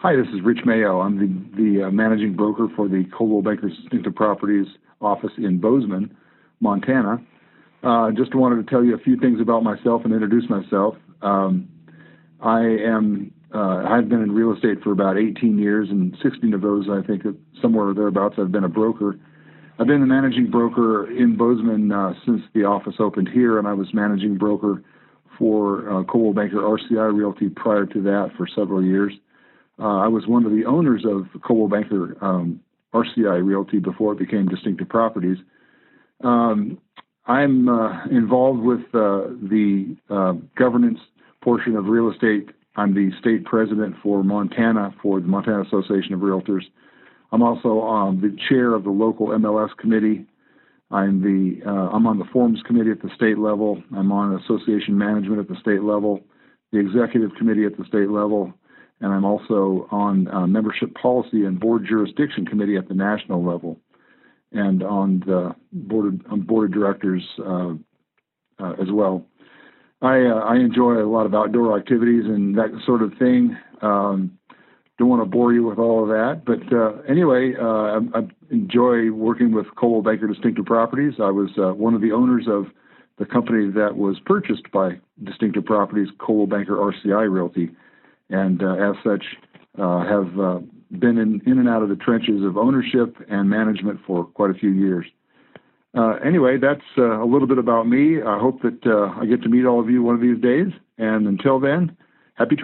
Hi, this is Rich Mayo. I'm the, the uh, managing broker for the Coldwell Banker Distinctive Properties office in Bozeman, Montana. Uh, just wanted to tell you a few things about myself and introduce myself. Um, I am uh, I've been in real estate for about 18 years, and 16 of those, I think, somewhere thereabouts, I've been a broker. I've been the managing broker in Bozeman uh, since the office opened here, and I was managing broker for uh, Coldwell Banker RCI Realty prior to that for several years. Uh, I was one of the owners of Coldwell Banker um, RCI Realty before it became Distinctive Properties. Um, I'm uh, involved with uh, the uh, governance portion of real estate. I'm the state president for Montana for the Montana Association of Realtors. I'm also um, the chair of the local MLS committee. I'm the uh, I'm on the forms committee at the state level. I'm on association management at the state level, the executive committee at the state level, and I'm also on uh, membership policy and board jurisdiction committee at the national level, and on the board of, on board of directors uh, uh, as well. I uh, I enjoy a lot of outdoor activities and that sort of thing. Um, don't want to bore you with all of that, but uh, anyway, uh, I, I, enjoy working with Coldwell Banker Distinctive Properties. I was one of the owners of the company that was purchased by Distinctive Properties, Coldwell Banker RCI Realty and uh, as such uh, have uh, been in, in and out of the trenches of ownership and management for quite a few years. Uh, anyway, that's uh, a little bit about me. I hope that uh, I get to meet all of you one of these days. And until then, happy